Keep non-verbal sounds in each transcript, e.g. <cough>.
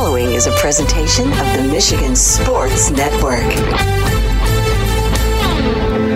following is a presentation of the Michigan Sports Network.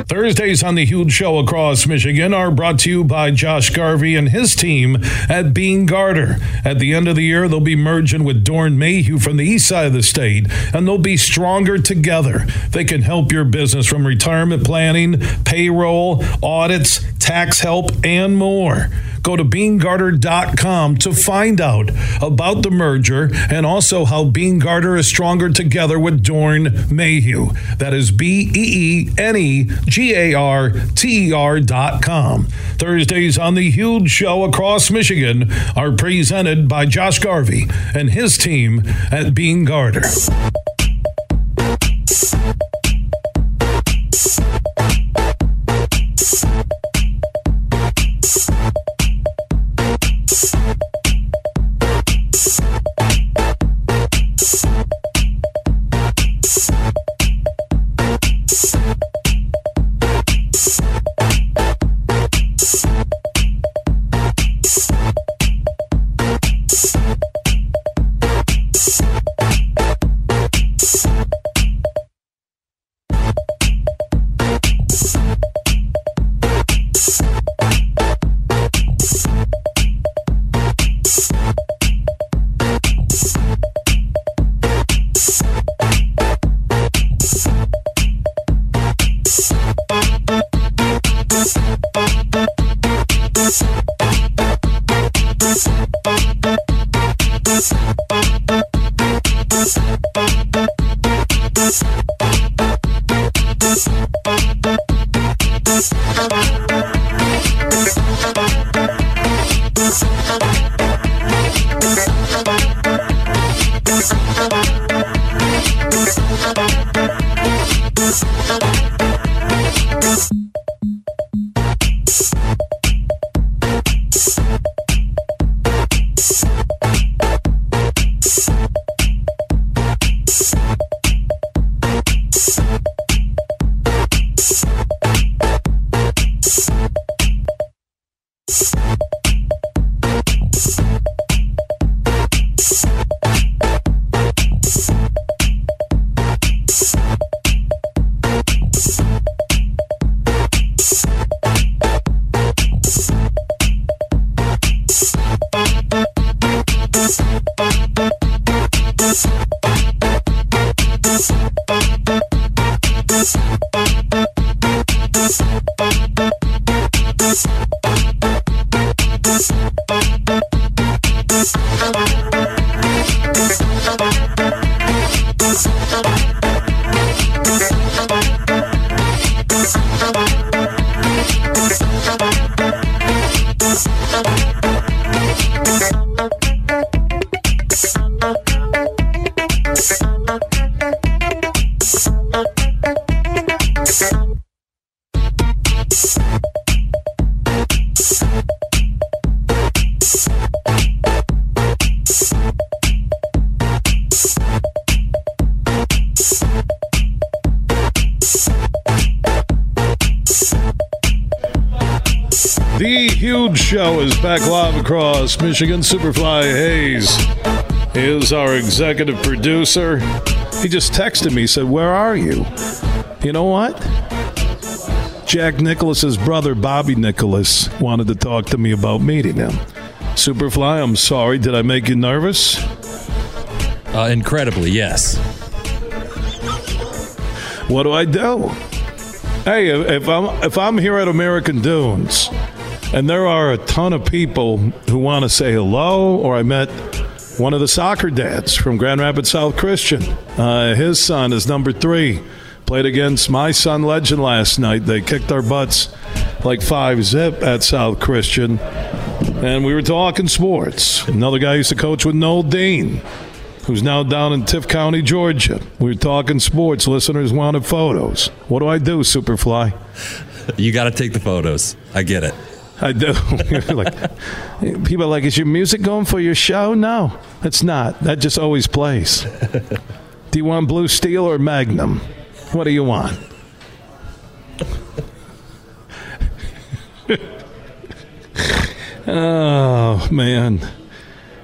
Thursdays on the Huge Show across Michigan are brought to you by Josh Garvey and his team at Beene Garter. At the end of the year, they'll be merging with Dorn Mayhew from the east side of the state, and they'll be stronger together. They can help your business from retirement planning, payroll, audits, tax help, and more. Go to beenegarter.com to find out about the merger and also how Beene Garter is stronger together with Dorn Mayhew. That is B E E N E G A R T E R.com. Thursdays on the Huge Show across Michigan are presented by Josh Garvey and his team at Beene Garter. Michigan. Superfly Hayes is our executive producer. He just texted me, said, Where are you? You know what? Jack Nicklaus's brother, Bobby Nicklaus, wanted to talk to me about meeting him. Superfly, I'm sorry. Did I make you nervous? Uh, incredibly, yes. What do I do? Hey, if I'm if I'm here at American Dunes, and there are a ton of people who want to say hello, or I met one of the soccer dads from Grand Rapids South Christian. Uh, his son is number three. Played against my son Legend last night. They kicked our butts like five zip at South Christian, and we were talking sports. Another guy used to coach with Noel Dean who's now down in Tift County, Georgia. We were talking sports. Listeners wanted photos. What do I do, Superfly? You got to take the photos. I get it. I do. <laughs> like, people are like, is your music going for your show? No, it's not. That just always plays. <laughs> do you want Blue Steel or Magnum? What do you want? oh man,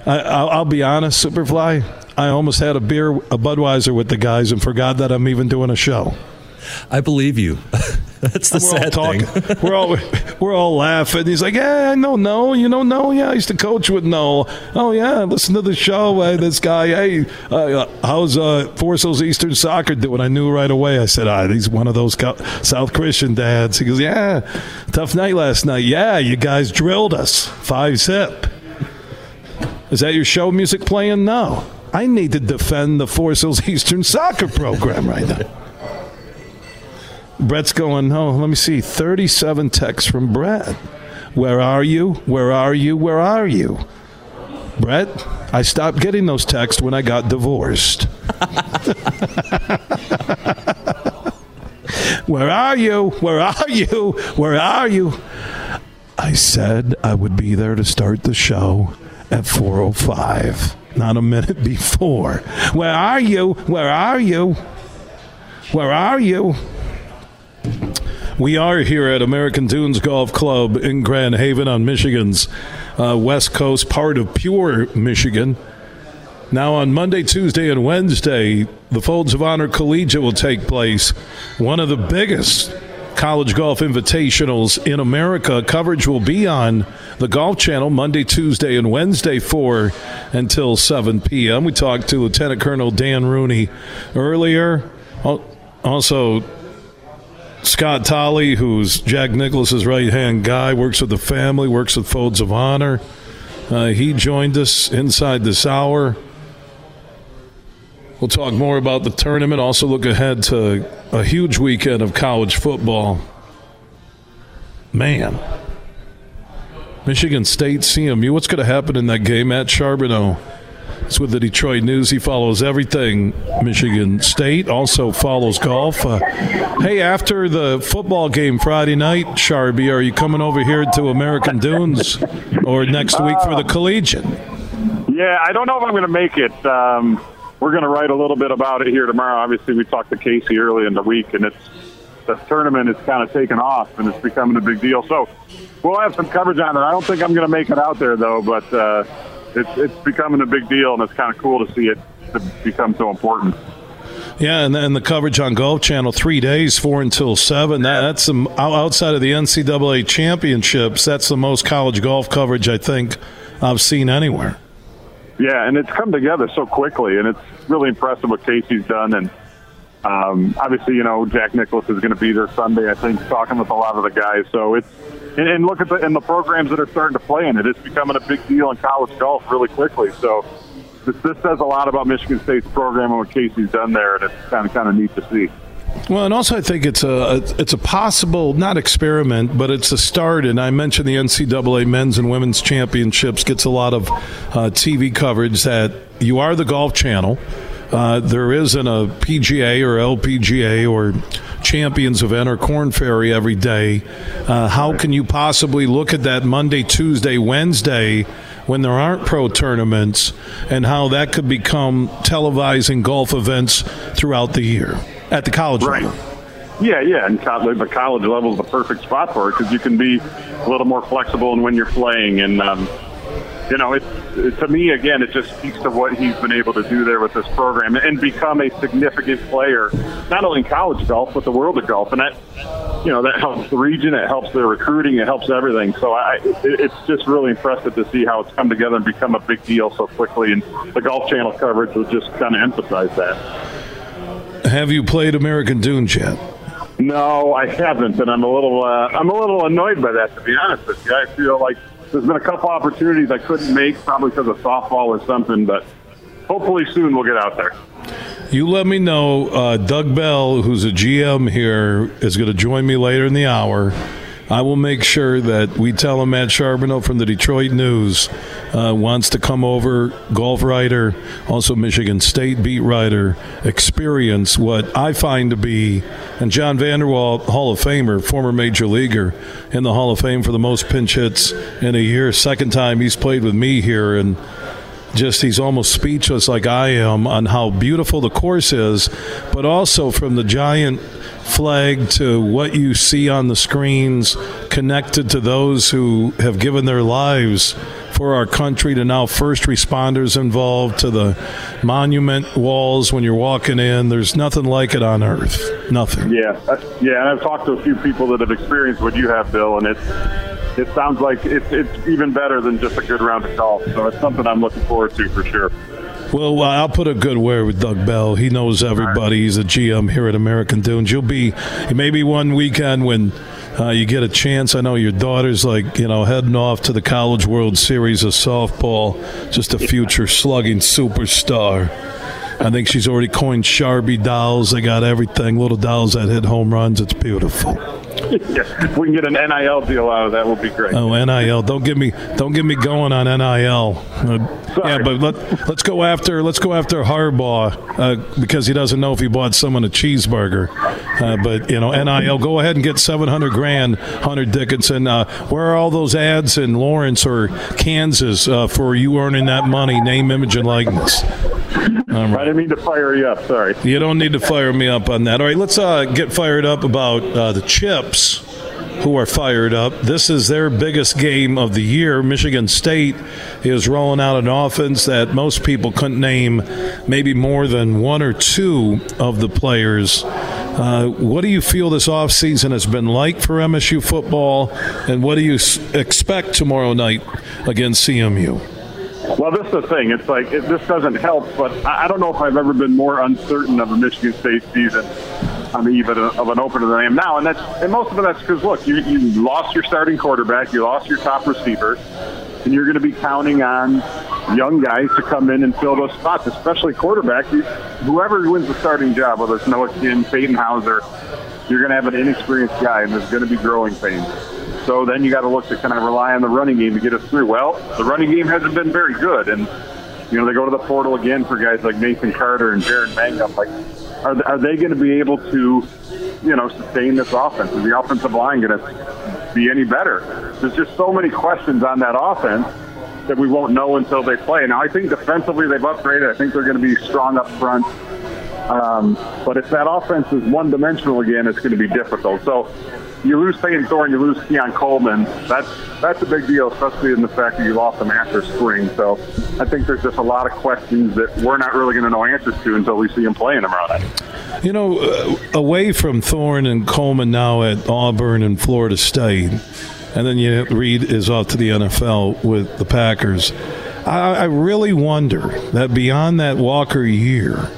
I, I'll, I'll be honest, Superfly. I almost had a beer, a Budweiser with the guys, and forgot that I'm even doing a show. I believe you. <laughs> <laughs> That's the sad all thing. <laughs> we're all we're all laughing. He's like, "Yeah, I know, no, you know, no, yeah, I used to coach with no. Oh yeah, listen to the show. Hey, this guy, hey, uh, how's uh, Forest Hills Eastern Soccer doing? I knew right away. I said, ah, he's one of those South Christian dads. He goes, yeah, tough night last night. Yeah, you guys drilled us five zip. Is that your show music playing? No. I need to defend the Forest Hills Eastern Soccer program right now. Brett's going, oh, let me see. 37 texts from Brett. Where are you? Where are you? Where are you? Brett, I stopped getting those texts when I got divorced. <laughs> Where are you? Where are you? Where are you? I said I would be there to start the show at 4:05, not a minute before. Where are you? Where are you? Where are you? We are here at American Dunes Golf Club in Grand Haven on Michigan's uh, west coast, part of Pure, Michigan. Now, on Monday, Tuesday, and Wednesday, the Folds of Honor Collegiate will take place. One of the biggest college golf invitationals in America. Coverage will be on the Golf Channel Monday, Tuesday, and Wednesday, 4 until 7 p.m. We talked to Lieutenant Colonel Dan Rooney earlier. Also, Scott Tolley, who's Jack Nicklaus's right hand guy, works with the family, works with Folds of Honor. Uh, he joined us inside this hour. We'll talk more about the tournament, also look ahead to a huge weekend of college football. Man. Michigan State CMU. What's going to happen in that game at Charboneau? It's with the Detroit News. He follows everything Michigan State, also follows golf. Uh, hey, after the football game Friday night, Sharby, are you coming over here to American Dunes or next week for the collegiate? Yeah, I don't know if I'm going to make it. Um, we're going to write a little bit about it here tomorrow. Obviously, we talked to Casey early in the week, and it's the tournament is kind of taken off, and it's becoming a big deal. So we'll have some coverage on it. I don't think I'm going to make it out there, though, but. Uh, it's it's becoming a big deal, and it's kind of cool to see it to become so important. Yeah, and then the coverage on Golf Channel, three days, four until seven. That, that's some outside of the NCAA championships. That's the most college golf coverage I think I've seen anywhere. Yeah, and it's come together so quickly, and it's really impressive what Casey's done. And um, obviously, you know, Jack Nicklaus is going to be there Sunday. I think talking with a lot of the guys. So it's and, and look at the and the programs that are starting to play in it. It's becoming a big deal in college golf really quickly. So this, this says a lot about Michigan State's program and what Casey's done there, and it's kind of kind of neat to see. Well, and also I think it's a it's a possible not experiment, but it's a start. And I mentioned the NCAA men's and women's championships gets a lot of uh, TV coverage. That you are the Golf Channel. Uh, there isn't a PGA or LPGA or Champions event or Korn Ferry every day. Uh, how can you possibly look at that Monday, Tuesday, Wednesday when there aren't pro tournaments and how that could become televising golf events throughout the year at the college right. level? Yeah, yeah, and the college level is the perfect spot for it because you can be a little more flexible in when you're playing and. Um, you know, it, it, to me again, it just speaks to what he's been able to do there with this program and become a significant player, not only in college golf but the world of golf, and that you know that helps the region, it helps the recruiting, it helps everything. So I, it, it's just really impressive to see how it's come together and become a big deal so quickly, and the Golf Channel coverage will just kind of emphasize that. Have you played American Dunes yet? No, I haven't, and I'm a little uh, I'm a little annoyed by that. To be honest with you, I feel like there's been a couple opportunities I couldn't make, probably because of softball or something, but hopefully soon we'll get out there. You let me know. Uh, Doug Bell, who's a GM here, is going to join me later in the hour. I will make sure that we tell him Matt Charboneau from the Detroit News uh, wants to come over, golf writer, also Michigan State beat writer, experience what I find to be, and John Vander Wal, Hall of Famer, former major leaguer, in the Hall of Fame for the most pinch hits in a year. Second time he's played with me here, and just he's almost speechless like I am on how beautiful the course is, but also from the giant flag to what you see on the screens connected to those who have given their lives for our country to now first responders involved to the monument walls when you're walking in. There's nothing like it on earth. Nothing. Yeah, uh, yeah. And I've talked to a few people that have experienced what you have, Bill, and it's it sounds like it's it's even better than just a good round of golf. So it's something I'm looking forward to for sure. Well, I'll put a good word with Doug Bell. He knows everybody. He's a GM here at American Dunes. You'll be maybe one weekend when uh, you get a chance. I know your daughter's like you know heading off to the College World Series of softball. Just a future slugging superstar. I think she's already coined Sharby dolls. They got everything. Little dolls that hit home runs. It's beautiful. yeah, if we can get an NIL deal out of that, would be great. Oh, NIL! Don't get me, don't get me going on NIL. Uh, yeah, but let, let's go after let's go after Harbaugh uh, because he doesn't know if he bought someone a cheeseburger. Uh, but you know, NIL, go ahead and get seven hundred grand, Hunter Dickinson. Uh, where are all those ads in Lawrence or Kansas uh, for you earning that money? Name, image, and likeness. Um, I didn't mean to fire you up. Sorry. You don't need to fire me up on that. All right, let's uh, get fired up about uh, the Chips, who are fired up. This is their biggest game of the year. Michigan State is rolling out an offense that most people couldn't name maybe more than one or two of the players. Uh, what do you feel this offseason has been like for MSU football, and what do you expect tomorrow night against CMU? Well, this is the thing. It's like it, this doesn't help, but I, I don't know if I've ever been more uncertain of a Michigan State season on the eve of, an opener than I am now. And that's and most of it that's because look, you, you lost your starting quarterback, you lost your top receiver, and you're going to be counting on young guys to come in and fill those spots, especially quarterback. Whoever wins the starting job, whether it's Noah Kim, Peyton Houser, you're going to have an inexperienced guy, and there's going to be growing pains. So then you got to look to kind of rely on the running game to get us through. Well, the running game hasn't been very good, and you know they go to the portal again for guys like Nathan Carter and Jaren Mangham. Like, are are they going to be able to, you know, sustain this offense? Is the offensive line going to be any better? There's just so many questions on that offense that we won't know until they play. Now I think defensively they've upgraded. I think they're going to be strong up front. Um, but if that offense is one dimensional again, it's going to be difficult. So you lose Payton Thorne, you lose Keon Coleman. That's that's a big deal, especially in the fact that you lost them after spring. So I think there's just a lot of questions that we're not really going to know answers to until we see them playing tomorrow night. You know, uh, away from Thorne and Coleman now at Auburn and Florida State, and then you Reed is off to the NFL with the Packers. I, I really wonder that beyond that Walker year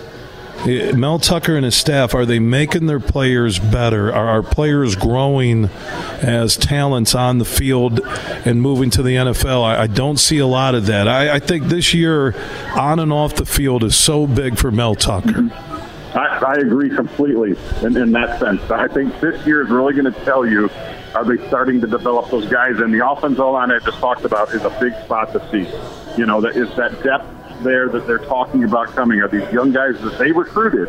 Eh, Mel Tucker and his staff are they making their players better? Are our players growing as talents on the field and moving to the NFL? I, I don't see a lot of that. I, I, think this year, on and off the field, is so big for Mel Tucker. I, I agree completely in, in that sense. I think this year is really going to tell you are they starting to develop those guys? And the offensive line I just talked about is a big spot to see. You know, that is that depth there that they're talking about coming? Are these young guys that they recruited?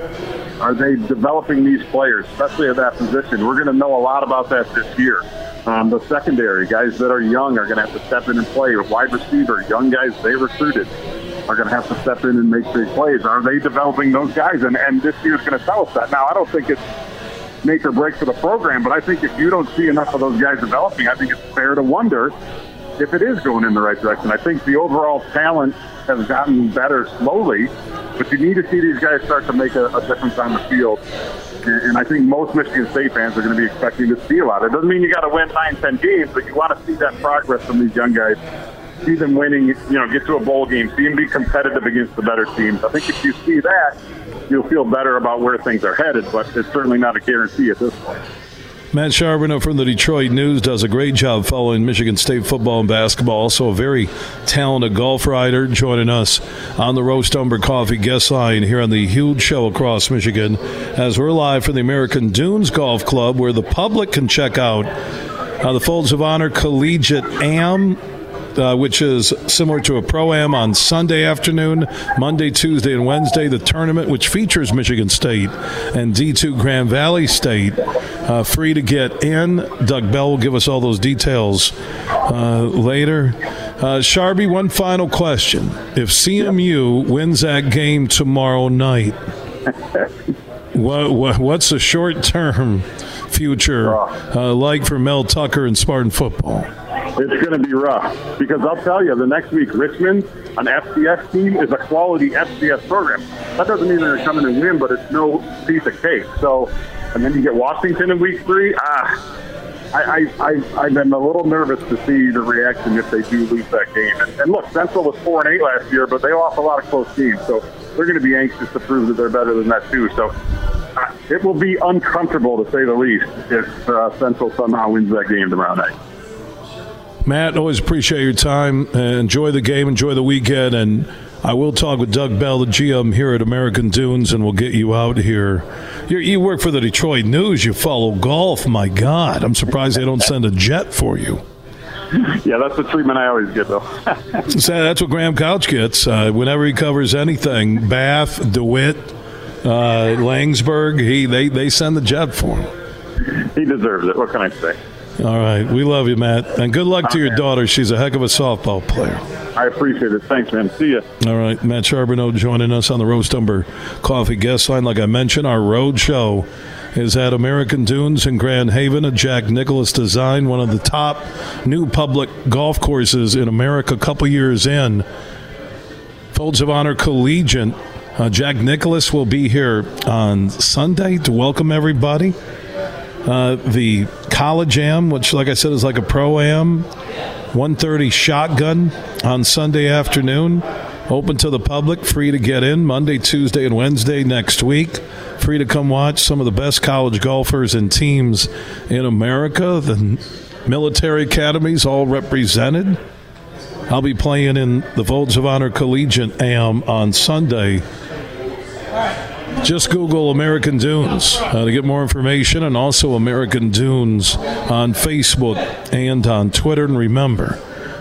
Are they developing these players, especially at that position? We're going to know a lot about that this year. Um, the secondary guys that are young are going to have to step in and play. Wide receiver, young guys they recruited are going to have to step in and make big plays. Are they developing those guys? And, and this year's going to tell us that. Now, I don't think it's make or break for the program, but I think if you don't see enough of those guys developing, I think it's fair to wonder if it is going in the right direction. I think the overall talent has gotten better slowly, but you need to see these guys start to make a, a difference on the field. And, I think most Michigan State fans are going to be expecting to see a lot. It doesn't mean you got to win nine, ten games, but you want to see that progress from these young guys. See them winning, you know, get to a bowl game, see them be competitive against the better teams. I think if you see that, you'll feel better about where things are headed, but it's certainly not a guarantee at this. Matt Charboneau from the Detroit News does a great job following Michigan State football and basketball. Also, a very talented golf rider joining us on the Roast Umber Coffee guest line here on the huge show across Michigan as we're live from the American Dunes Golf Club, where the public can check out uh, the Folds of Honor Collegiate Am uh, which is similar to a pro am on Sunday afternoon, Monday, Tuesday, and Wednesday. The tournament, which features Michigan State and D2 Grand Valley State, uh, free to get in. Doug Bell will give us all those details uh, later. Uh, Sharby, one final question. If CMU wins that game tomorrow night, <laughs> what, what, what's the short term future uh, like for Mel Tucker and Spartan football? It's going to be rough because I'll tell you, the next week, Richmond, an FCS team, is a quality FCS program. That doesn't mean they're coming and win, but it's no piece of cake. So, and then you get Washington in week three. Ah, I, I, I, I'm a little nervous to see the reaction if they do lose that game. And, and look, Central was four and eight last year, but they lost a lot of close games, so they're going to be anxious to prove that they're better than that too. So uh, it will be uncomfortable to say the least if uh, Central somehow wins that game tomorrow night. Matt, always appreciate your time. Uh, enjoy the game, enjoy the weekend, and I will talk with Doug Bell, the GM here at American Dunes, and we'll get you out here. You're, you work for the Detroit News. You follow golf. My God, I'm surprised they don't send a jet for you. Yeah, that's the treatment I always get, though. <laughs> so that's what Graham Couch gets uh, whenever he covers anything. Bath, DeWitt, uh, Laingsburg. He they they send the jet for him. He deserves it. What can I say? All right. We love you, Matt. And good luck to your daughter. She's a heck of a softball player. I appreciate it. Thanks, man. See you. All right. Matt Charboneau joining us on the Roast Umber Coffee guest line. Like I mentioned, our road show is at American Dunes in Grand Haven, a Jack Nicklaus design, one of the top new public golf courses in America a couple years in. Folds of Honor Collegiate. Uh, Jack Nicklaus will be here on Sunday to welcome everybody. Uh, the College Am, which, like I said, is like a pro am. 1:30 shotgun on Sunday afternoon. Open to the public, free to get in Monday, Tuesday, and Wednesday next week. Free to come watch some of the best college golfers and teams in America. The military academies all represented. I'll be playing in the Folds of Honor Collegiate Am on Sunday just Google American Dunes uh, to get more information and also American Dunes on Facebook and on Twitter. And remember,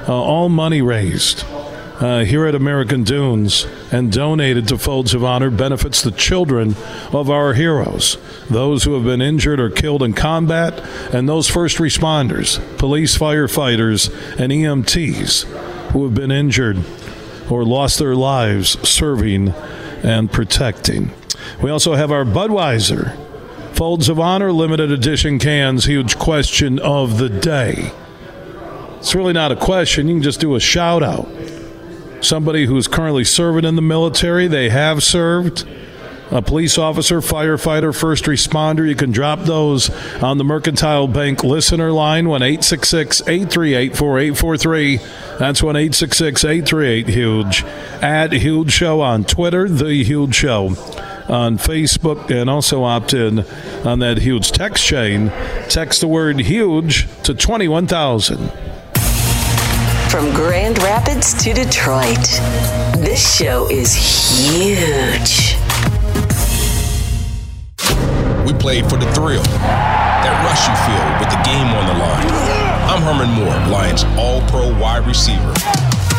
uh, all money raised uh, here at American Dunes and donated to Folds of Honor benefits the children of our heroes, those who have been injured or killed in combat, and those first responders, police, firefighters, and EMTs who have been injured or lost their lives serving and protecting. We also have our Budweiser Folds of Honor limited edition cans. Huge question of the day. It's really not a question. You can just do a shout out. Somebody who's currently serving in the military, they have served. A police officer, firefighter, first responder. You can drop those on the Mercantile Bank listener line, 1 838 4843. That's 1 838 Huge. At Huge Show on Twitter, The Huge Show on Facebook and also opt in on that huge text chain. Text the word huge to 21,000. From Grand Rapids to Detroit, this show is huge. We played for the thrill, that rush you feel with the game on the line. I'm Herman Moore, Lions All Pro wide receiver.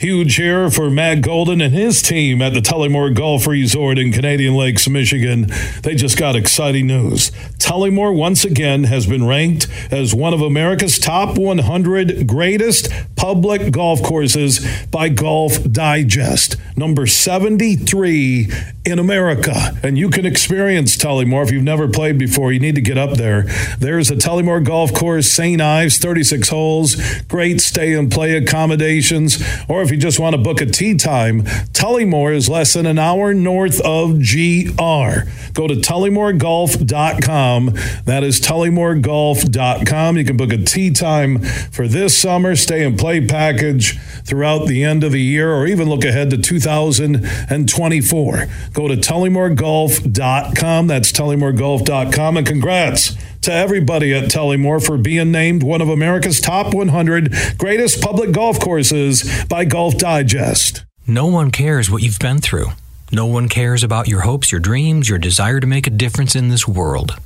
Huge here for Matt Golden and his team at the Tullymore Golf Resort in Canadian Lakes, Michigan. They just got exciting news. Tullymore once again has been ranked as one of America's top 100 greatest public golf courses by Golf Digest, number 73 in America. And you can experience Tullymore if you've never played before. You need to get up there. There's a Tullymore Golf Course, St. Ives, 36 holes, great stay and play accommodations. Or if you just want to book a tee time, Tullymore is less than an hour north of GR. Go to tullymoregolf.com. That is tullymoregolf.com. You can book a tee time for this summer, stay and play package throughout the end of the year, or even look ahead to 2024. Go to tullymoregolf.com. That's tullymoregolf.com. And congrats to everybody at Tullymore for being named one of America's top 100 greatest public golf courses by Golf Digest. No one cares what you've been through. No one cares about your hopes, your dreams, your desire to make a difference in this world.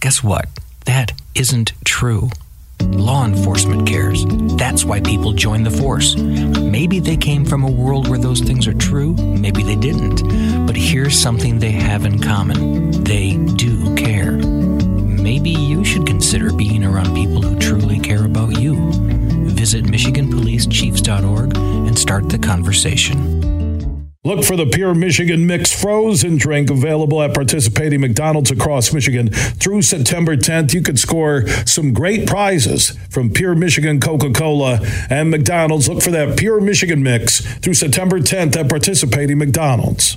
Guess what? That isn't true. Law enforcement cares. That's why people join the force. Maybe they came from a world where those things are true, maybe they didn't. But here's something they have in common they do care. Maybe you should consider being around people who truly care about you. Visit MichiganPoliceChiefs.org and start the conversation. Look for the Pure Michigan Mix frozen drink available at participating McDonald's across Michigan through September 10th. You could score some great prizes from Pure Michigan Coca Cola and McDonald's. Look for that Pure Michigan Mix through September 10th at participating McDonald's.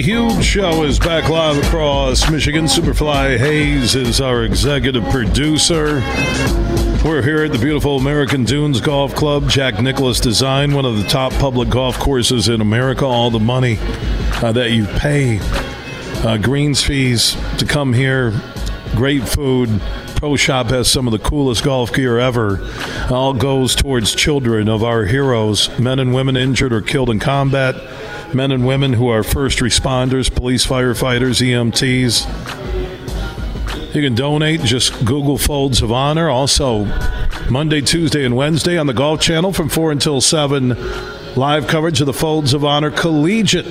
Huge show is back live across Michigan. Superfly Hayes is our executive producer. We're here at the beautiful American Dunes Golf Club. Jack Nicklaus Design, one of the top public golf courses in America. All the money uh, that you pay, uh, greens fees to come here, great food. Pro Shop has some of the coolest golf gear ever. All goes towards children of our heroes, men and women injured or killed in combat men and women who are first responders, police, firefighters, EMTs. You can donate. Just Google Folds of Honor. Also, Monday, Tuesday, and Wednesday on the Golf Channel from 4 until 7. Live coverage of the Folds of Honor Collegiate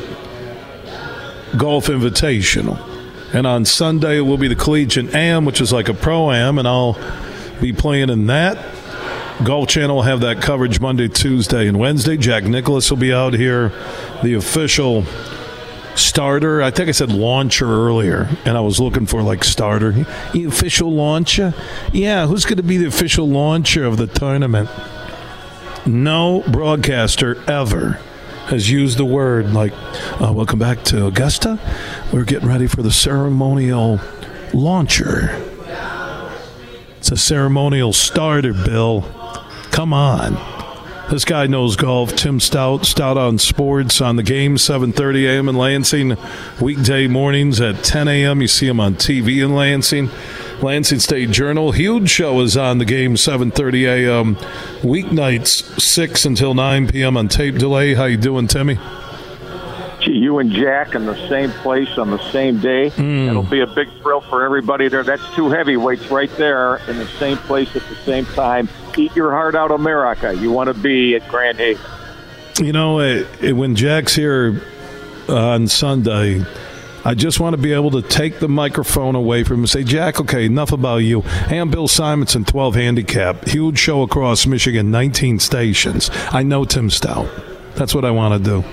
Golf Invitational. And on Sunday, it will be the Collegiate Am, which is like a Pro Am, and I'll be playing in that. Golf Channel will have that coverage Monday, Tuesday, and Wednesday. Jack Nicklaus will be out here, the official starter. I think I said launcher earlier, and I was looking for like starter. The official launcher? Yeah, who's going to be the official launcher of the tournament? No broadcaster ever has used the word like, uh, welcome back to Augusta. We're getting ready for the ceremonial launcher. It's a ceremonial starter, Bill. Come on. This guy knows golf. Tim Staudt, Staudt on Sports on the game, 7:30 a.m. in Lansing, weekday mornings at 10 a.m. You see him on TV in Lansing. Lansing State Journal. Huge show is on the game, 7:30 a.m. Weeknights, 6 until 9 p.m. on tape delay. How you doing, Timmy? Gee, you and Jack in the same place on the same day. Mm. It'll be a big thrill for everybody there. That's two heavyweights right there in the same place at the same time. Eat your heart out, America. You want to be at Grand Haven. You know, it, it, when Jack's here uh, on Sunday, I just want to be able to take the microphone away from him and say, Jack, okay, enough about you. Hey, I'm Bill Simonson, 12 handicap. Huge show across Michigan, 19 stations. I know Tim Staudt. That's what I want to do.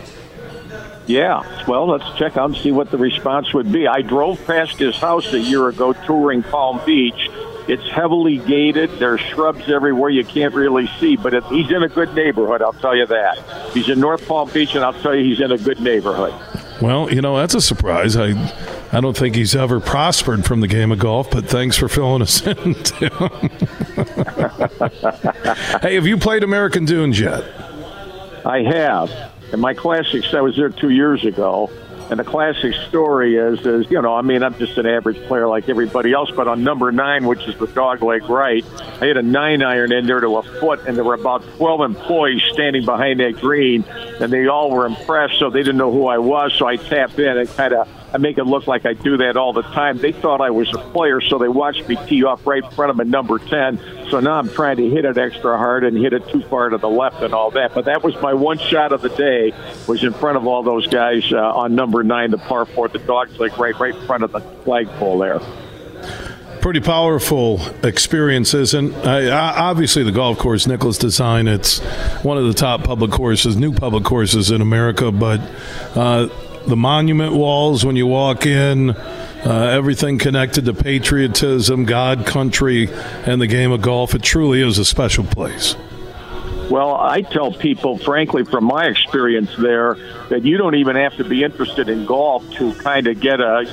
Yeah, well, let's check out and see what the response would be. I drove past his house a year ago touring Palm Beach. It's heavily gated. There's shrubs everywhere you can't really see, but it, he's in a good neighborhood, I'll tell you that. He's in North Palm Beach, and I'll tell you he's in a good neighborhood. Well, you know, that's a surprise. I I don't think he's ever prospered from the game of golf, but thanks for filling us in, <laughs> Tim. <laughs> hey, have you played American Dunes yet? I have. And my classics, I was there two years ago. And the classic story is, is you know, I mean, I'm just an average player like everybody else, but on number nine, which is the dog leg right, I hit a nine iron in there to a foot, and there were about 12 employees standing behind that green, and they all were impressed, so they didn't know who I was, so I tapped in and kind of I make it look like I do that all the time. They thought I was a player, so they watched me tee off right in front of at number 10. So now I'm trying to hit it extra hard and hit it too far to the left and all that. But that was my one shot of the day, was in front of all those guys uh, on number nine, the par four, the dog's like right, right in front of the flagpole there pretty powerful experiences. And uh, obviously, the golf course, Nicklaus Design, it's one of the top public courses, new public courses in America. But uh, the monument walls, when you walk in, uh, everything connected to patriotism, God, country, and the game of golf, it truly is a special place. Well, I tell people, frankly, from my experience there, that you don't even have to be interested in golf to kind of get a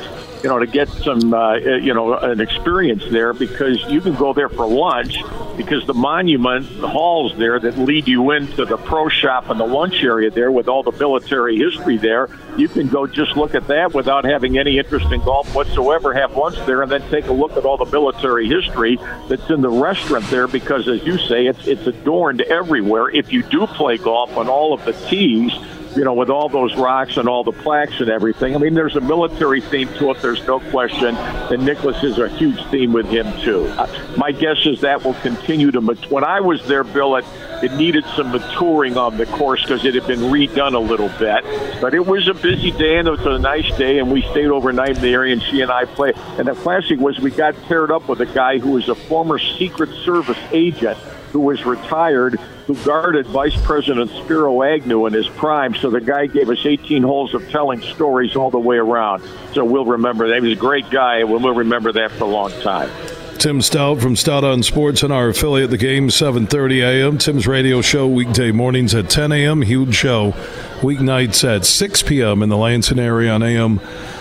you know, to get some, uh, you know, an experience there because you can go there for lunch because the monument, halls there that lead you into the pro shop and the lunch area there with all the military history there, you can go just look at that without having any interest in golf whatsoever, have lunch there, and then take a look at all the military history that's in the restaurant there because, as you say, it's, it's adorned everywhere. If you do play golf on all of the tees, you know, with all those rocks and all the plaques and everything. I mean, there's a military theme to it. There's no question. And Nicklaus is a huge theme with him too. Uh, my guess is that will continue to. Mat- when I was there, Bill, it, it needed some maturing on the course because it had been redone a little bit. But it was a busy day and it was a nice day, and we stayed overnight in the area. And she and I played. And the classic was we got paired up with a guy who was a former Secret Service agent who was retired, who guarded Vice President Spiro Agnew in his prime. So the guy gave us 18 holes of telling stories all the way around. So we'll remember that. He was a great guy, and we'll remember that for a long time. Tim Staudt from Staudt on Sports and our affiliate, The Game, 7.30 a.m. Tim's radio show weekday mornings at 10 a.m. Huge show weeknights at 6 p.m. in the Lansing area on AM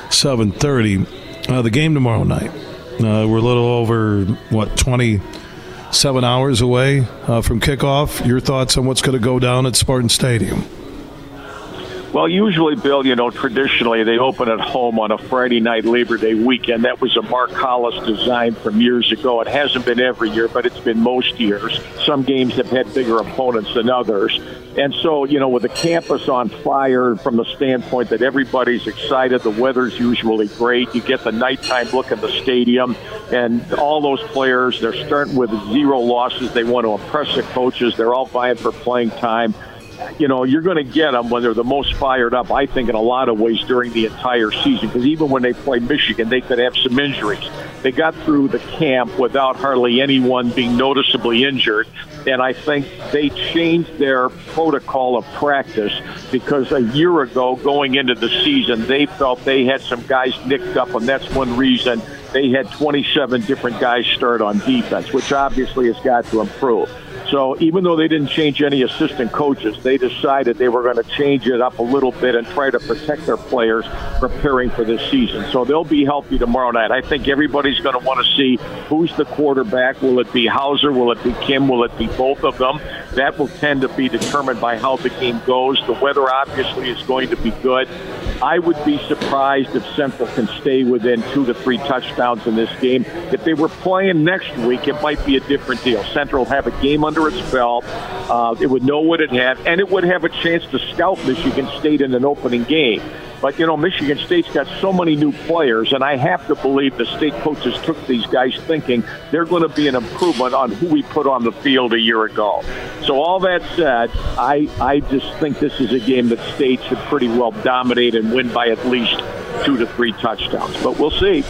7.30. Uh, the game tomorrow night. Uh, we're a little over, what, 20 seven hours away uh, from kickoff. Your thoughts on what's going to go down at Spartan Stadium? Well, usually, Bill, you know, traditionally they open at home on a Friday night Labor Day weekend. That was a Mark Hollis design from years ago. It hasn't been every year, but it's been most years. Some games have had bigger opponents than others. And so, you know, with the campus on fire from the standpoint that everybody's excited, the weather's usually great. You get the nighttime look at the stadium, and all those players, they're starting with zero losses. They want to impress the coaches. They're all vying for playing time you know, you're going to get them when they're the most fired up, I think, in a lot of ways during the entire season. Because even when they play Michigan, they could have some injuries. They got through the camp without hardly anyone being noticeably injured. And I think they changed their protocol of practice because a year ago, going into the season, they felt they had some guys nicked up, and that's one reason they had 27 different guys start on defense, which obviously has got to improve. So even though they didn't change any assistant coaches, they decided they were going to change it up a little bit and try to protect their players preparing for this season. So they'll be healthy tomorrow night. I think everybody's going to want to see who's the quarterback. Will it be Houser? Will it be Kim? Will it be both of them? That will tend to be determined by how the game goes. The weather obviously is going to be good. I would be surprised if Central can stay within two to three touchdowns in this game. If they were playing next week, it might be a different deal. Central have a game under its belt. Uh, it would know what it had, and it would have a chance to scout Michigan State in an opening game. But, you know, Michigan State's got so many new players, and I have to believe the state coaches took these guys thinking they're going to be an improvement on who we put on the field a year ago. So, all that said, I, I just think this is a game that state should pretty well dominate and win by at least two to three touchdowns. But we'll see.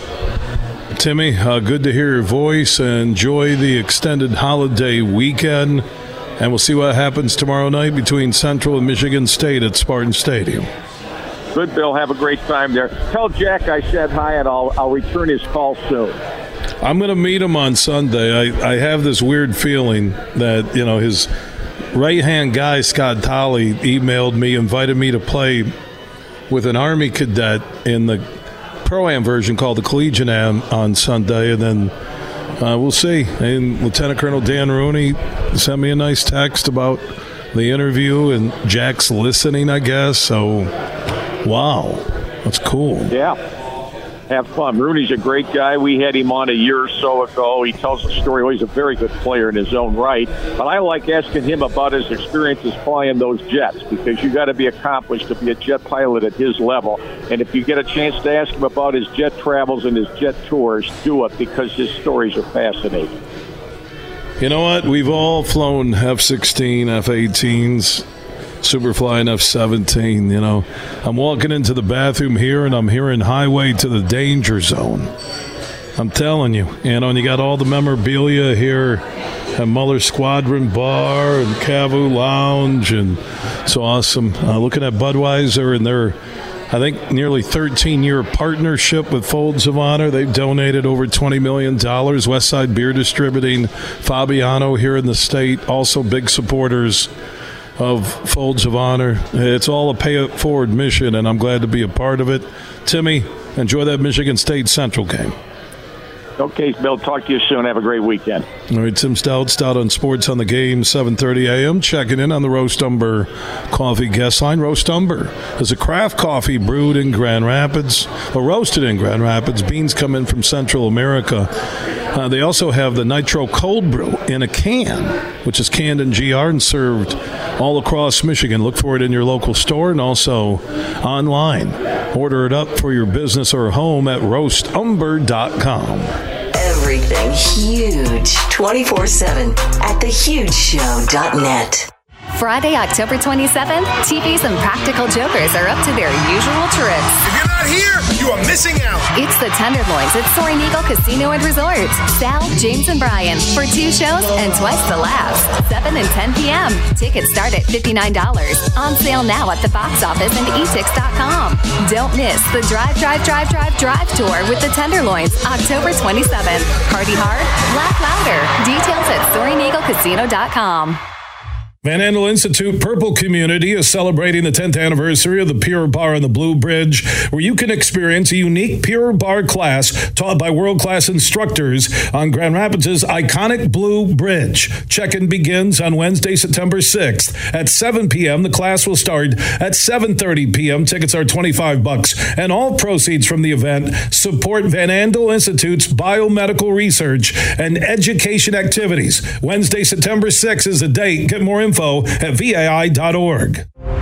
Timmy, uh, good to hear your voice. Enjoy the extended holiday weekend. And we'll see what happens tomorrow night between Central and Michigan State at Spartan Stadium. Good, Bill. Have a great time there. Tell Jack I said hi, and I'll, I'll return his call soon. I'm going to meet him on Sunday. I, I have this weird feeling that, you know, his right hand guy, Scott Tolley, emailed me, invited me to play with an Army cadet in the Pro Am version called the Collegiate Am on Sunday. And then uh, we'll see. And Lieutenant Colonel Dan Rooney sent me a nice text about the interview, and Jack's listening, I guess. So Wow, that's cool. Yeah. Have fun. Rooney's a great guy. We had him on a year or so ago. He tells a story. Well, he's a very good player in his own right. But I like asking him about his experiences flying those jets because you got to be accomplished to be a jet pilot at his level. And if you get a chance to ask him about his jet travels and his jet tours, do it because his stories are fascinating. You know what? We've all flown F 16, F 18s. Superfly F 17. You know, I'm walking into the bathroom here and I'm hearing Highway to the Danger Zone. I'm telling you, you know, and you got all the memorabilia here at Muller Squadron Bar and Cavu Lounge, and it's awesome. Uh, looking at Budweiser and their, I think, nearly 13 year partnership with Folds of Honor. They've donated over $20 million. Westside Beer Distributing, Fabiano here in the state, also big supporters of Folds of Honor. It's all a pay it forward mission, and I'm glad to be a part of it. Timmy, enjoy that Michigan State Central game. Okay, Bill. Talk to you soon. Have a great weekend. All right, Tim Staudt, Stout on Sports on the Game, 7:30 a.m. Checking in on the Roast Umber Coffee guest line. Roast Umber is a craft coffee brewed in Grand Rapids, or roasted in Grand Rapids. Beans come in from Central America. Uh, they also have the Nitro Cold Brew in a can, which is canned in GR and served all across Michigan. Look for it in your local store and also online. Order it up for your business or home at roastumber.com. Everything huge 24 7 at thehugeshow.net. Friday, October 27th, TVs and Practical Jokers are up to their usual tricks. If you're not here, you are missing out. It's the Tenderloins at Soaring Eagle Casino and Resort. Sal, James, and Brian for two shows and twice the laughs. 7 and 10 p.m. Tickets start at $59. On sale now at the box office and etix.com. Don't miss the Drive, Drive, Drive, Drive, Drive tour with the Tenderloins, October 27th. Party hard, laugh louder. Details at SoaringEagleCasino.com. Van Andel Institute Purple Community is celebrating the 10th anniversary of the Pure Barre on the Blue Bridge, where you can experience a unique Pure Barre class taught by world class instructors on Grand Rapids' iconic Blue Bridge. Check in begins on Wednesday, September 6th at 7 p.m. The class will start at 7:30 p.m. Tickets are 25 bucks, and all proceeds from the event support Van Andel Institute's biomedical research and education activities. Wednesday, September 6th is the date. Get more info at vai.org.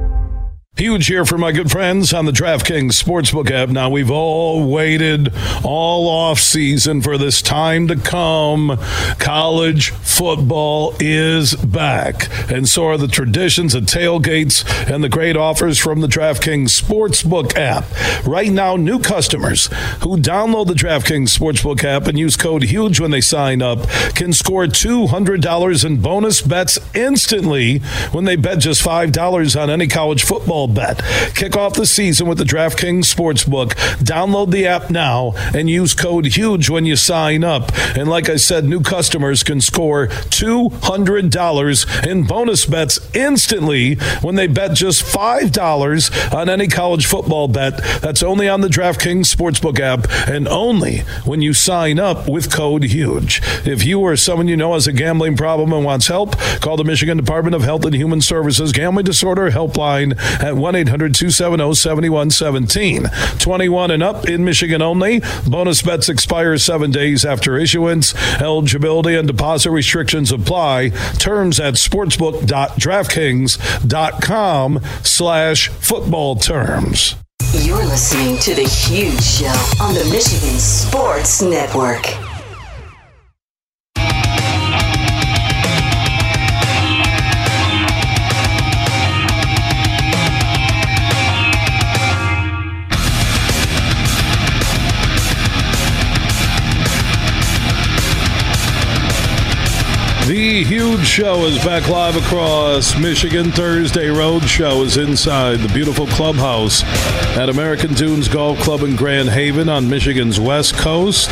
Huge here for my good friends on the DraftKings Sportsbook app. Now, we've all waited all off season for this time to come. College football is back, and so are the traditions of tailgates and the great offers from the DraftKings Sportsbook app. Right now, new customers who download the DraftKings Sportsbook app and use code HUGE when they sign up can score $200 in bonus bets instantly when they bet just $5 on any college football bet. Kick off the season with the DraftKings Sportsbook. Download the app now and use code HUGE when you sign up. And like I said, new customers can score $200 in bonus bets instantly when they bet just $5 on any college football bet. That's only on the DraftKings Sportsbook app and only when you sign up with code HUGE. If you or someone you know has a gambling problem and wants help, call the Michigan Department of Health and Human Services Gambling Disorder Helpline at 1 800 270 7117. 21 and up in Michigan only. Bonus bets expire seven days after issuance. Eligibility and deposit restrictions apply. Terms at sportsbook.draftkings.com slash football terms. You're listening to The Huge Show on the Michigan Sports Network. The huge show is back live across Michigan. Thursday Road Show is inside the beautiful clubhouse at American Dunes Golf Club in Grand Haven on Michigan's west coast.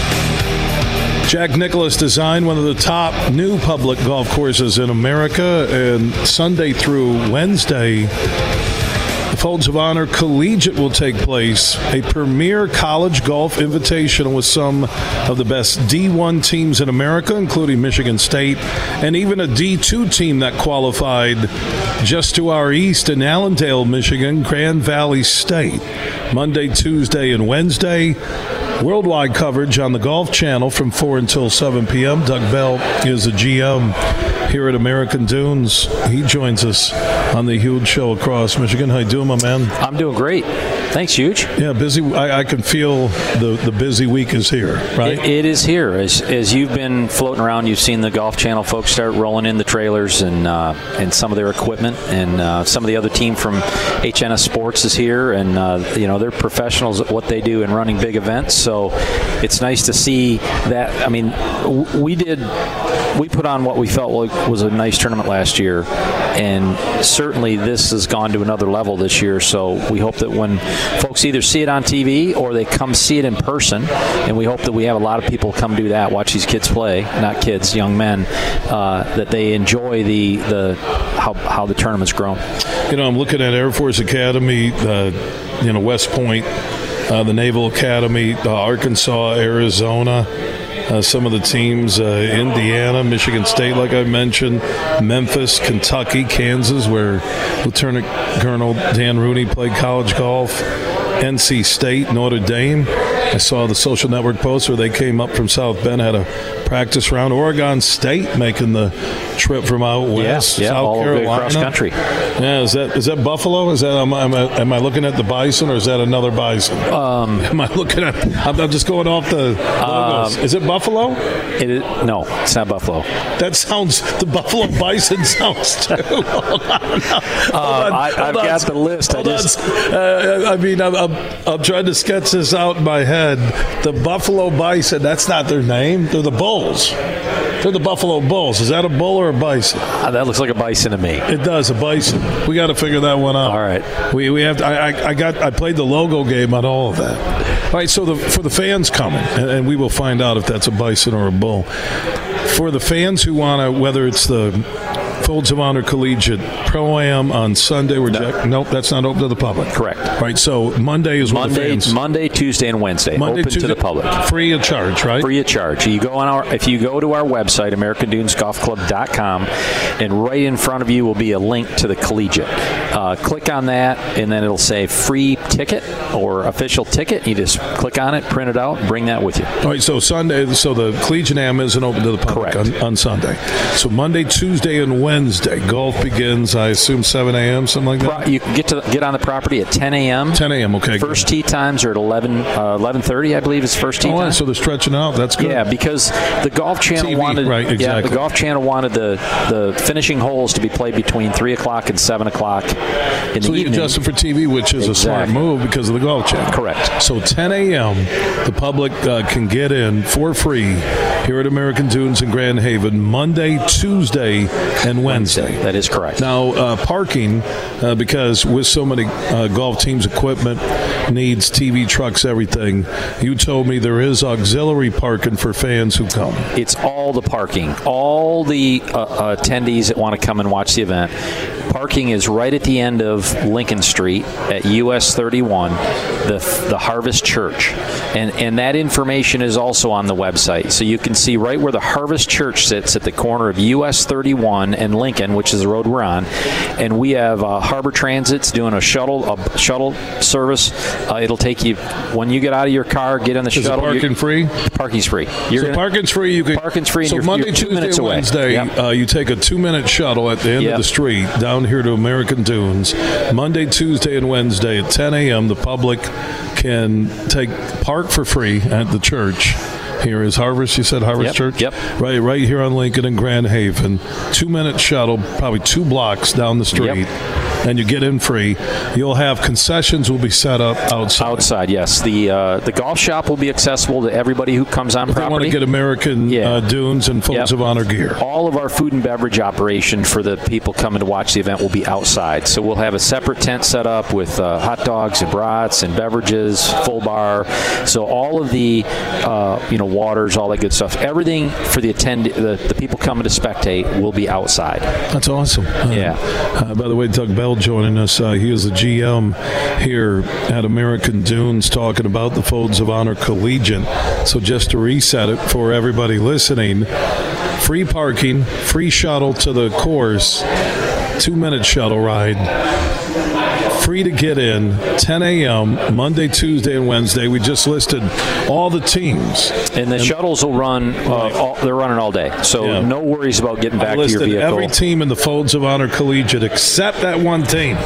Jack Nicklaus designed one of the top new public golf courses in America, and Sunday through Wednesday, Folds of Honor Collegiate will take place, a premier college golf invitational with some of the best D1 teams in America, including Michigan State, and even a D2 team that qualified just to our east in Allendale, Michigan, Grand Valley State. Monday, Tuesday, and Wednesday. Worldwide coverage on the Golf Channel from 4 until 7 p.m. Doug Bell is the GM here at American Dunes. He joins us on the huge show across Michigan. How you doing, my man? I'm doing great. Thanks, huge. Yeah, busy. I, I can feel the, the busy week is here, right? It, it is here. As, as you've been floating around, you've seen the Golf Channel folks start rolling in the trailers and uh, and some of their equipment, and uh, some of the other team from HNS Sports is here, and uh, you know they're professionals at what they do in running big events. So it's nice to see that. I mean, we did we put on what we felt like was a nice tournament last year, and certainly this has gone to another level this year. So we hope that when folks either see it on TV or they come see it in person, and we hope that we have a lot of people come do that, watch these kids play, not kids, young men, uh, that they enjoy the the how, how the tournament's grown. You know, I'm looking at Air Force Academy, uh, you know, West Point, uh, the Naval Academy, uh, Arkansas, Arizona. Uh, some of the teams, uh, Indiana, Michigan State, like I mentioned, Memphis, Kentucky, Kansas, where Lieutenant Colonel Dan Rooney played college golf, NC State, Notre Dame. I saw the social network post where they came up from South Bend, had a practice round. Oregon State making the trip from out west, yeah, South all Carolina. across country. Yeah, is that is that Buffalo? Is that am I, am I, am I looking at the bison or is that another bison? Um, <laughs> am I looking at? I'm, I'm just going off the logos. Um, is it Buffalo? It is, no, it's not Buffalo. That sounds the Buffalo Bison <laughs> sounds too. <laughs> Hold on, hold on, I, I've on. got the list. I Hold on. just- Uh, I mean, I'm, I'm, I'm trying to sketch this out in my head. The Buffalo Bison. That's not their name. They're the Bulls. They're the Buffalo Bulls. Is that a bull or a bison? Uh, that looks like a bison to me. It does a bison. We got to figure that one out. All right. We, we have. To, I, I I got. I played the logo game on all of that. All right. So the for the fans coming, and, and we will find out if that's a bison or a bull. For the fans who want to, whether it's the Folds of Honor Collegiate Pro Am on Sunday, we're Jack, nope, that's not open to the public. Correct. Right. So Monday is Monday. Monday, Tuesday, and Wednesday, Monday, open Tuesday, to the public. free of charge, right? Free of charge. You go on our if you go to our website, AmericanDunesGolfClub.com, and right in front of you will be a link to the collegiate. Uh, click on that, and then it'll say free ticket or official ticket. You just click on it, print it out, bring that with you. All right, so Sunday, so the Collegiate Am isn't open to the public on, on Sunday. So Monday, Tuesday, and Wednesday, golf begins. I assume 7 a.m. something like that. You get to get on the property at 10 a.m. 10 a.m. Okay. good. First tee times are at 11 uh, 11:30, I believe, is first tee Oh, time. so they're stretching out. That's good. Yeah, because the Golf Channel TV, wanted right, yeah, exactly. the Golf Channel wanted the the finishing holes to be played between three o'clock and seven o'clock in So the you evening. adjusted for TV, which is a smart move because of the golf channel. Correct. So 10 a.m. the public uh, can get in for free here at American Dunes in Grand Haven Monday, Tuesday, and Wednesday. That is correct. Now uh, parking, uh, because with so many uh, golf teams' equipment needs TV trucks, everything. You told me there is auxiliary parking for fans who come. It's all the parking. All the uh, attendees that want to come and watch the event. Parking is right at the end of Lincoln Street at US 31, the the Harvest Church, and and that information is also on the website. So you can see right where the Harvest Church sits at the corner of US 31 and Lincoln, which is the road we're on, and we have uh, Harbor Transit's doing a shuttle a shuttle service. Uh, it'll take you when you get out of your car, get in the Is shuttle. you're- parking free? Parking's free. so gonna- parking's free. You can Parking's free and So you're- Monday, you're two Tuesday, minutes away. Wednesday, Yep. uh, you take a two-minute shuttle at the end of the street down here to American Dunes. Monday, Tuesday, and Wednesday at 10 a.m. The public can take park for free at the church. Here is Harvest. You said Harvest Yep, Church. yep. Right, right here on Lincoln and Grand Haven. Two-minute shuttle, probably two blocks down the street. And you get in free. You'll have concessions will be set up outside. Outside, yes. The uh, the golf shop will be accessible to everybody who comes on If they property. want to get American uh, Dunes and Folds Yep. of Honor gear. All of our food and beverage operation for the people coming to watch the event will be outside. So we'll have a separate tent set up with uh, hot dogs and brats and beverages, full bar. So all of the, uh, you know, waters, all that good stuff. Everything for the attend, the, the people coming to spectate will be outside. That's awesome. Uh, Yeah. Uh, by the way, Doug Bell joining us. Uh, he is the GM here at American Dunes talking about the Folds of Honor Collegiate. So just to reset it for everybody listening, free parking, free shuttle to the course, two minute shuttle ride. Free to get in, 10 a.m. Monday, Tuesday, and Wednesday. We just listed all the teams. And the shuttles will run. Uh, all, they're running all day, so Yeah. no worries about getting I back to your listed vehicle. every team in the Folds of Honor Collegiate except that one team. <laughs>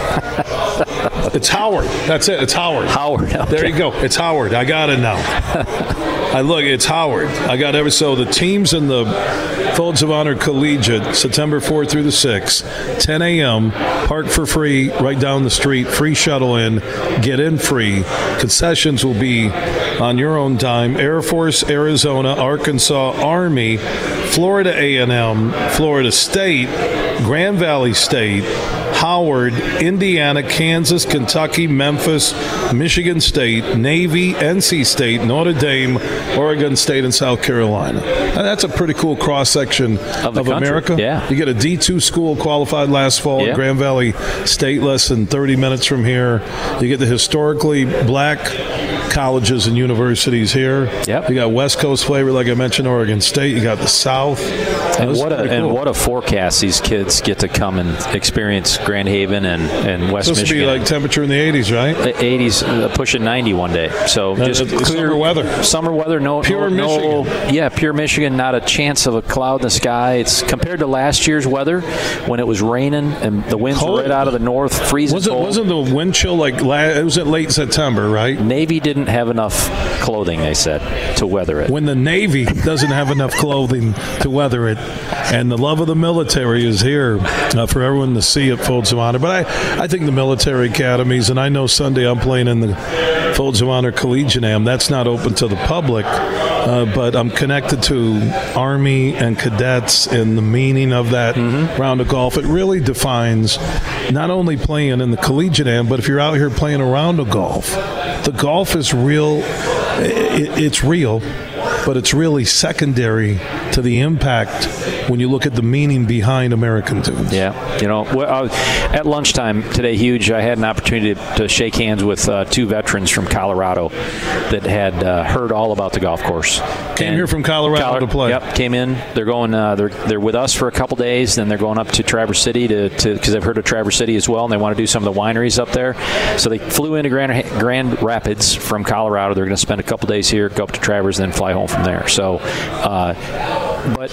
it's Howard. That's it. It's Howard. Howard. There you go. It's Howard. I got it now. <laughs> I look. It's Howard. I got every. So the teams in the Folds of Honor Collegiate, September 4th through the 6th, 10 a.m. Park for free, right down the street. Free shuttle in. Get in free. Concessions will be on your own dime. Air Force, Arizona, Arkansas, Army, Florida A&M, Florida State, Grand Valley State, Howard, Indiana, Kansas, Kentucky, Memphis, Michigan State, Navy, NC State, Notre Dame, Oregon State, and South Carolina. That's a pretty cool cross section of, country, America. yeah. You get a D2 school qualified last fall Yeah. at Grand Valley State, less than 30 minutes from here. You get the historically black colleges and universities here. Yep. You got West Coast flavor, like I mentioned, Oregon State. You got the South. And what a pretty and what a forecast these kids get to come and experience Grand Haven and, and West supposed to be Michigan. like temperature in the 80s, right? 80s uh, pushing 90 one day. So just clear summer weather. Summer weather. No Pure no, Michigan. yeah, pure Michigan. Not a chance of a cloud in the sky. It's compared to last year's weather when it was raining and the winds Cold. were right out of the north, freezing Was it cold. wasn't the wind chill like la- it was at late September, right? Navy didn't have enough clothing. They said to weather it. When the Navy doesn't have enough clothing to weather it, and the love of the military is here uh, for everyone to see at Folds of Honor. But I, I think the military academies, and I know Sunday I'm playing in the Folds of Honor Collegiate Am. That's not open to the public, uh, but I'm connected to Army and cadets and the meaning of that round of golf. It really defines not only playing in the Collegiate end, but if you're out here playing a round of golf, the golf is real. It, it's real, but it's really secondary to the impact when you look at the meaning behind American Dunes. Yeah, you know, well, uh, at lunchtime today, huge. I had an opportunity to, to shake hands with uh, two veterans from Colorado that had uh, heard all about the golf course. Came here from Colorado to play. Yep, came in. They're going. Uh, they're they're with us for a couple days. Then they're going up to Traverse City to because they've heard of Traverse City as well, and they want to do some of the wineries up there. So they flew into Grand Grand Rapids from Colorado. They're going to spend a couple days here, go up to Traverse, then fly home from there. So, uh, but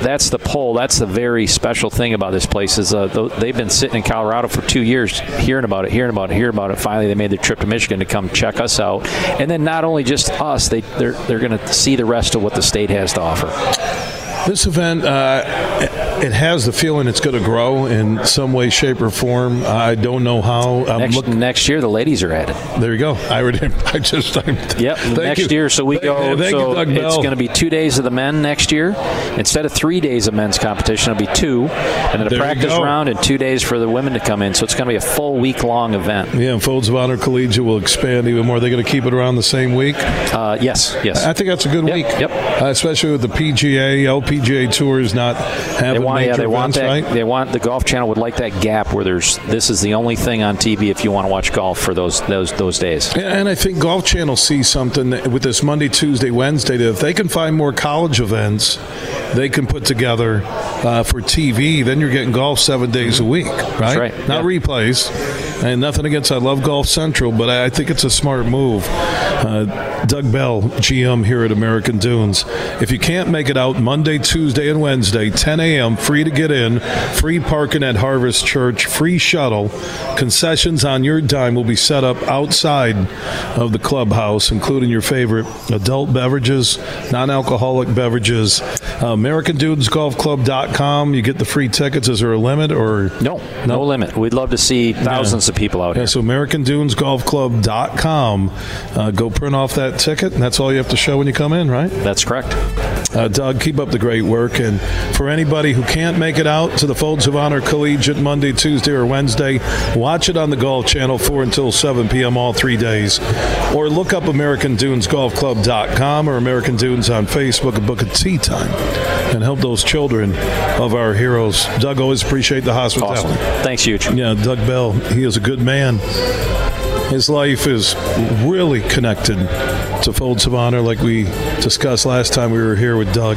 that's the pull. That's the very special thing about this place is uh, they've been sitting in Colorado for two years, hearing about it, hearing about it, hearing about it. Finally, they made their trip to Michigan to come check us out, and then not only just us, they they're they're going to see the rest of what the state has to offer. This event, uh, it has the feeling it's going to grow in some way, shape, or form. I don't know how. I'm Next, looking. next year, the ladies are at it. There you go. I already. <laughs> I just. I, Yep, next you. year. So we Thank- go. Thank so you, Doug it's going to be two days of the men next year instead of three days of men's competition. It'll be two, and then a There practice round and two days for the women to come in. So it's going to be a full week long event. Yeah, and Folds of Honor Collegiate will expand even more. They're going to keep it around the same week. Uh, yes, yes. I think that's a good week. Yep. Uh, especially with the PGA, LPGA tours not having they want, major yeah, they want events, that. right? They want the Golf Channel would like that gap where there's this is the only thing on TV if you want to watch golf for those those those days. Yeah, And I think Golf Channel sees something with this Monday, Tuesday, Wednesday that if they can find more college events, they can put together uh, for TV. Then you're getting golf seven days a week, right? right, Not replays. And nothing against I love Golf Central, but I I think it's a smart move. Uh, Doug Bell, GM here at American Dunes. If you can't make it out Monday, Tuesday, and Wednesday, 10 a.m., free to get in, free parking at Harvest Church, free shuttle, concessions on your dime will be set up outside of the clubhouse, including your favorite adult beverages, non alcoholic beverages, Uh, AmericanDunesGolfClub.com. You get the free tickets. Is there a limit or no? No, no limit. We'd love to see thousands yeah. of people out yeah, here. So AmericanDunesGolfClub.com. Uh, go print off that ticket, and that's all you have to show when you come in, right? That's correct. Uh, Doug, keep up the great work. And for anybody who can't make it out to the Folds of Honor Collegiate Monday, Tuesday, or Wednesday, watch it on the Golf Channel 4 until 7 p.m. all three days. Or look up AmericanDunesGolfClub.com or American Dunes on Facebook and book a tee time and help those children of our heroes. Doug, always appreciate the hospitality. Awesome. Thanks, huge. Yeah, Doug Bell, he is a good man. His life is really connected to Folds of Honor, like we discussed last time we were here with Doug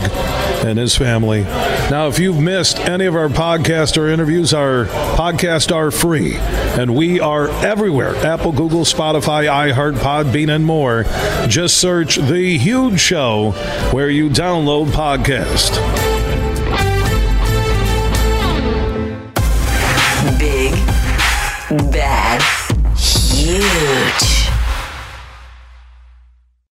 and his family. Now, if you've missed any of our podcast or interviews, our podcasts are free, and we are everywhere Apple, Google, Spotify, iHeart, Podbean, and more. Just search The Huge Show where you download podcast. Big, bad, huge.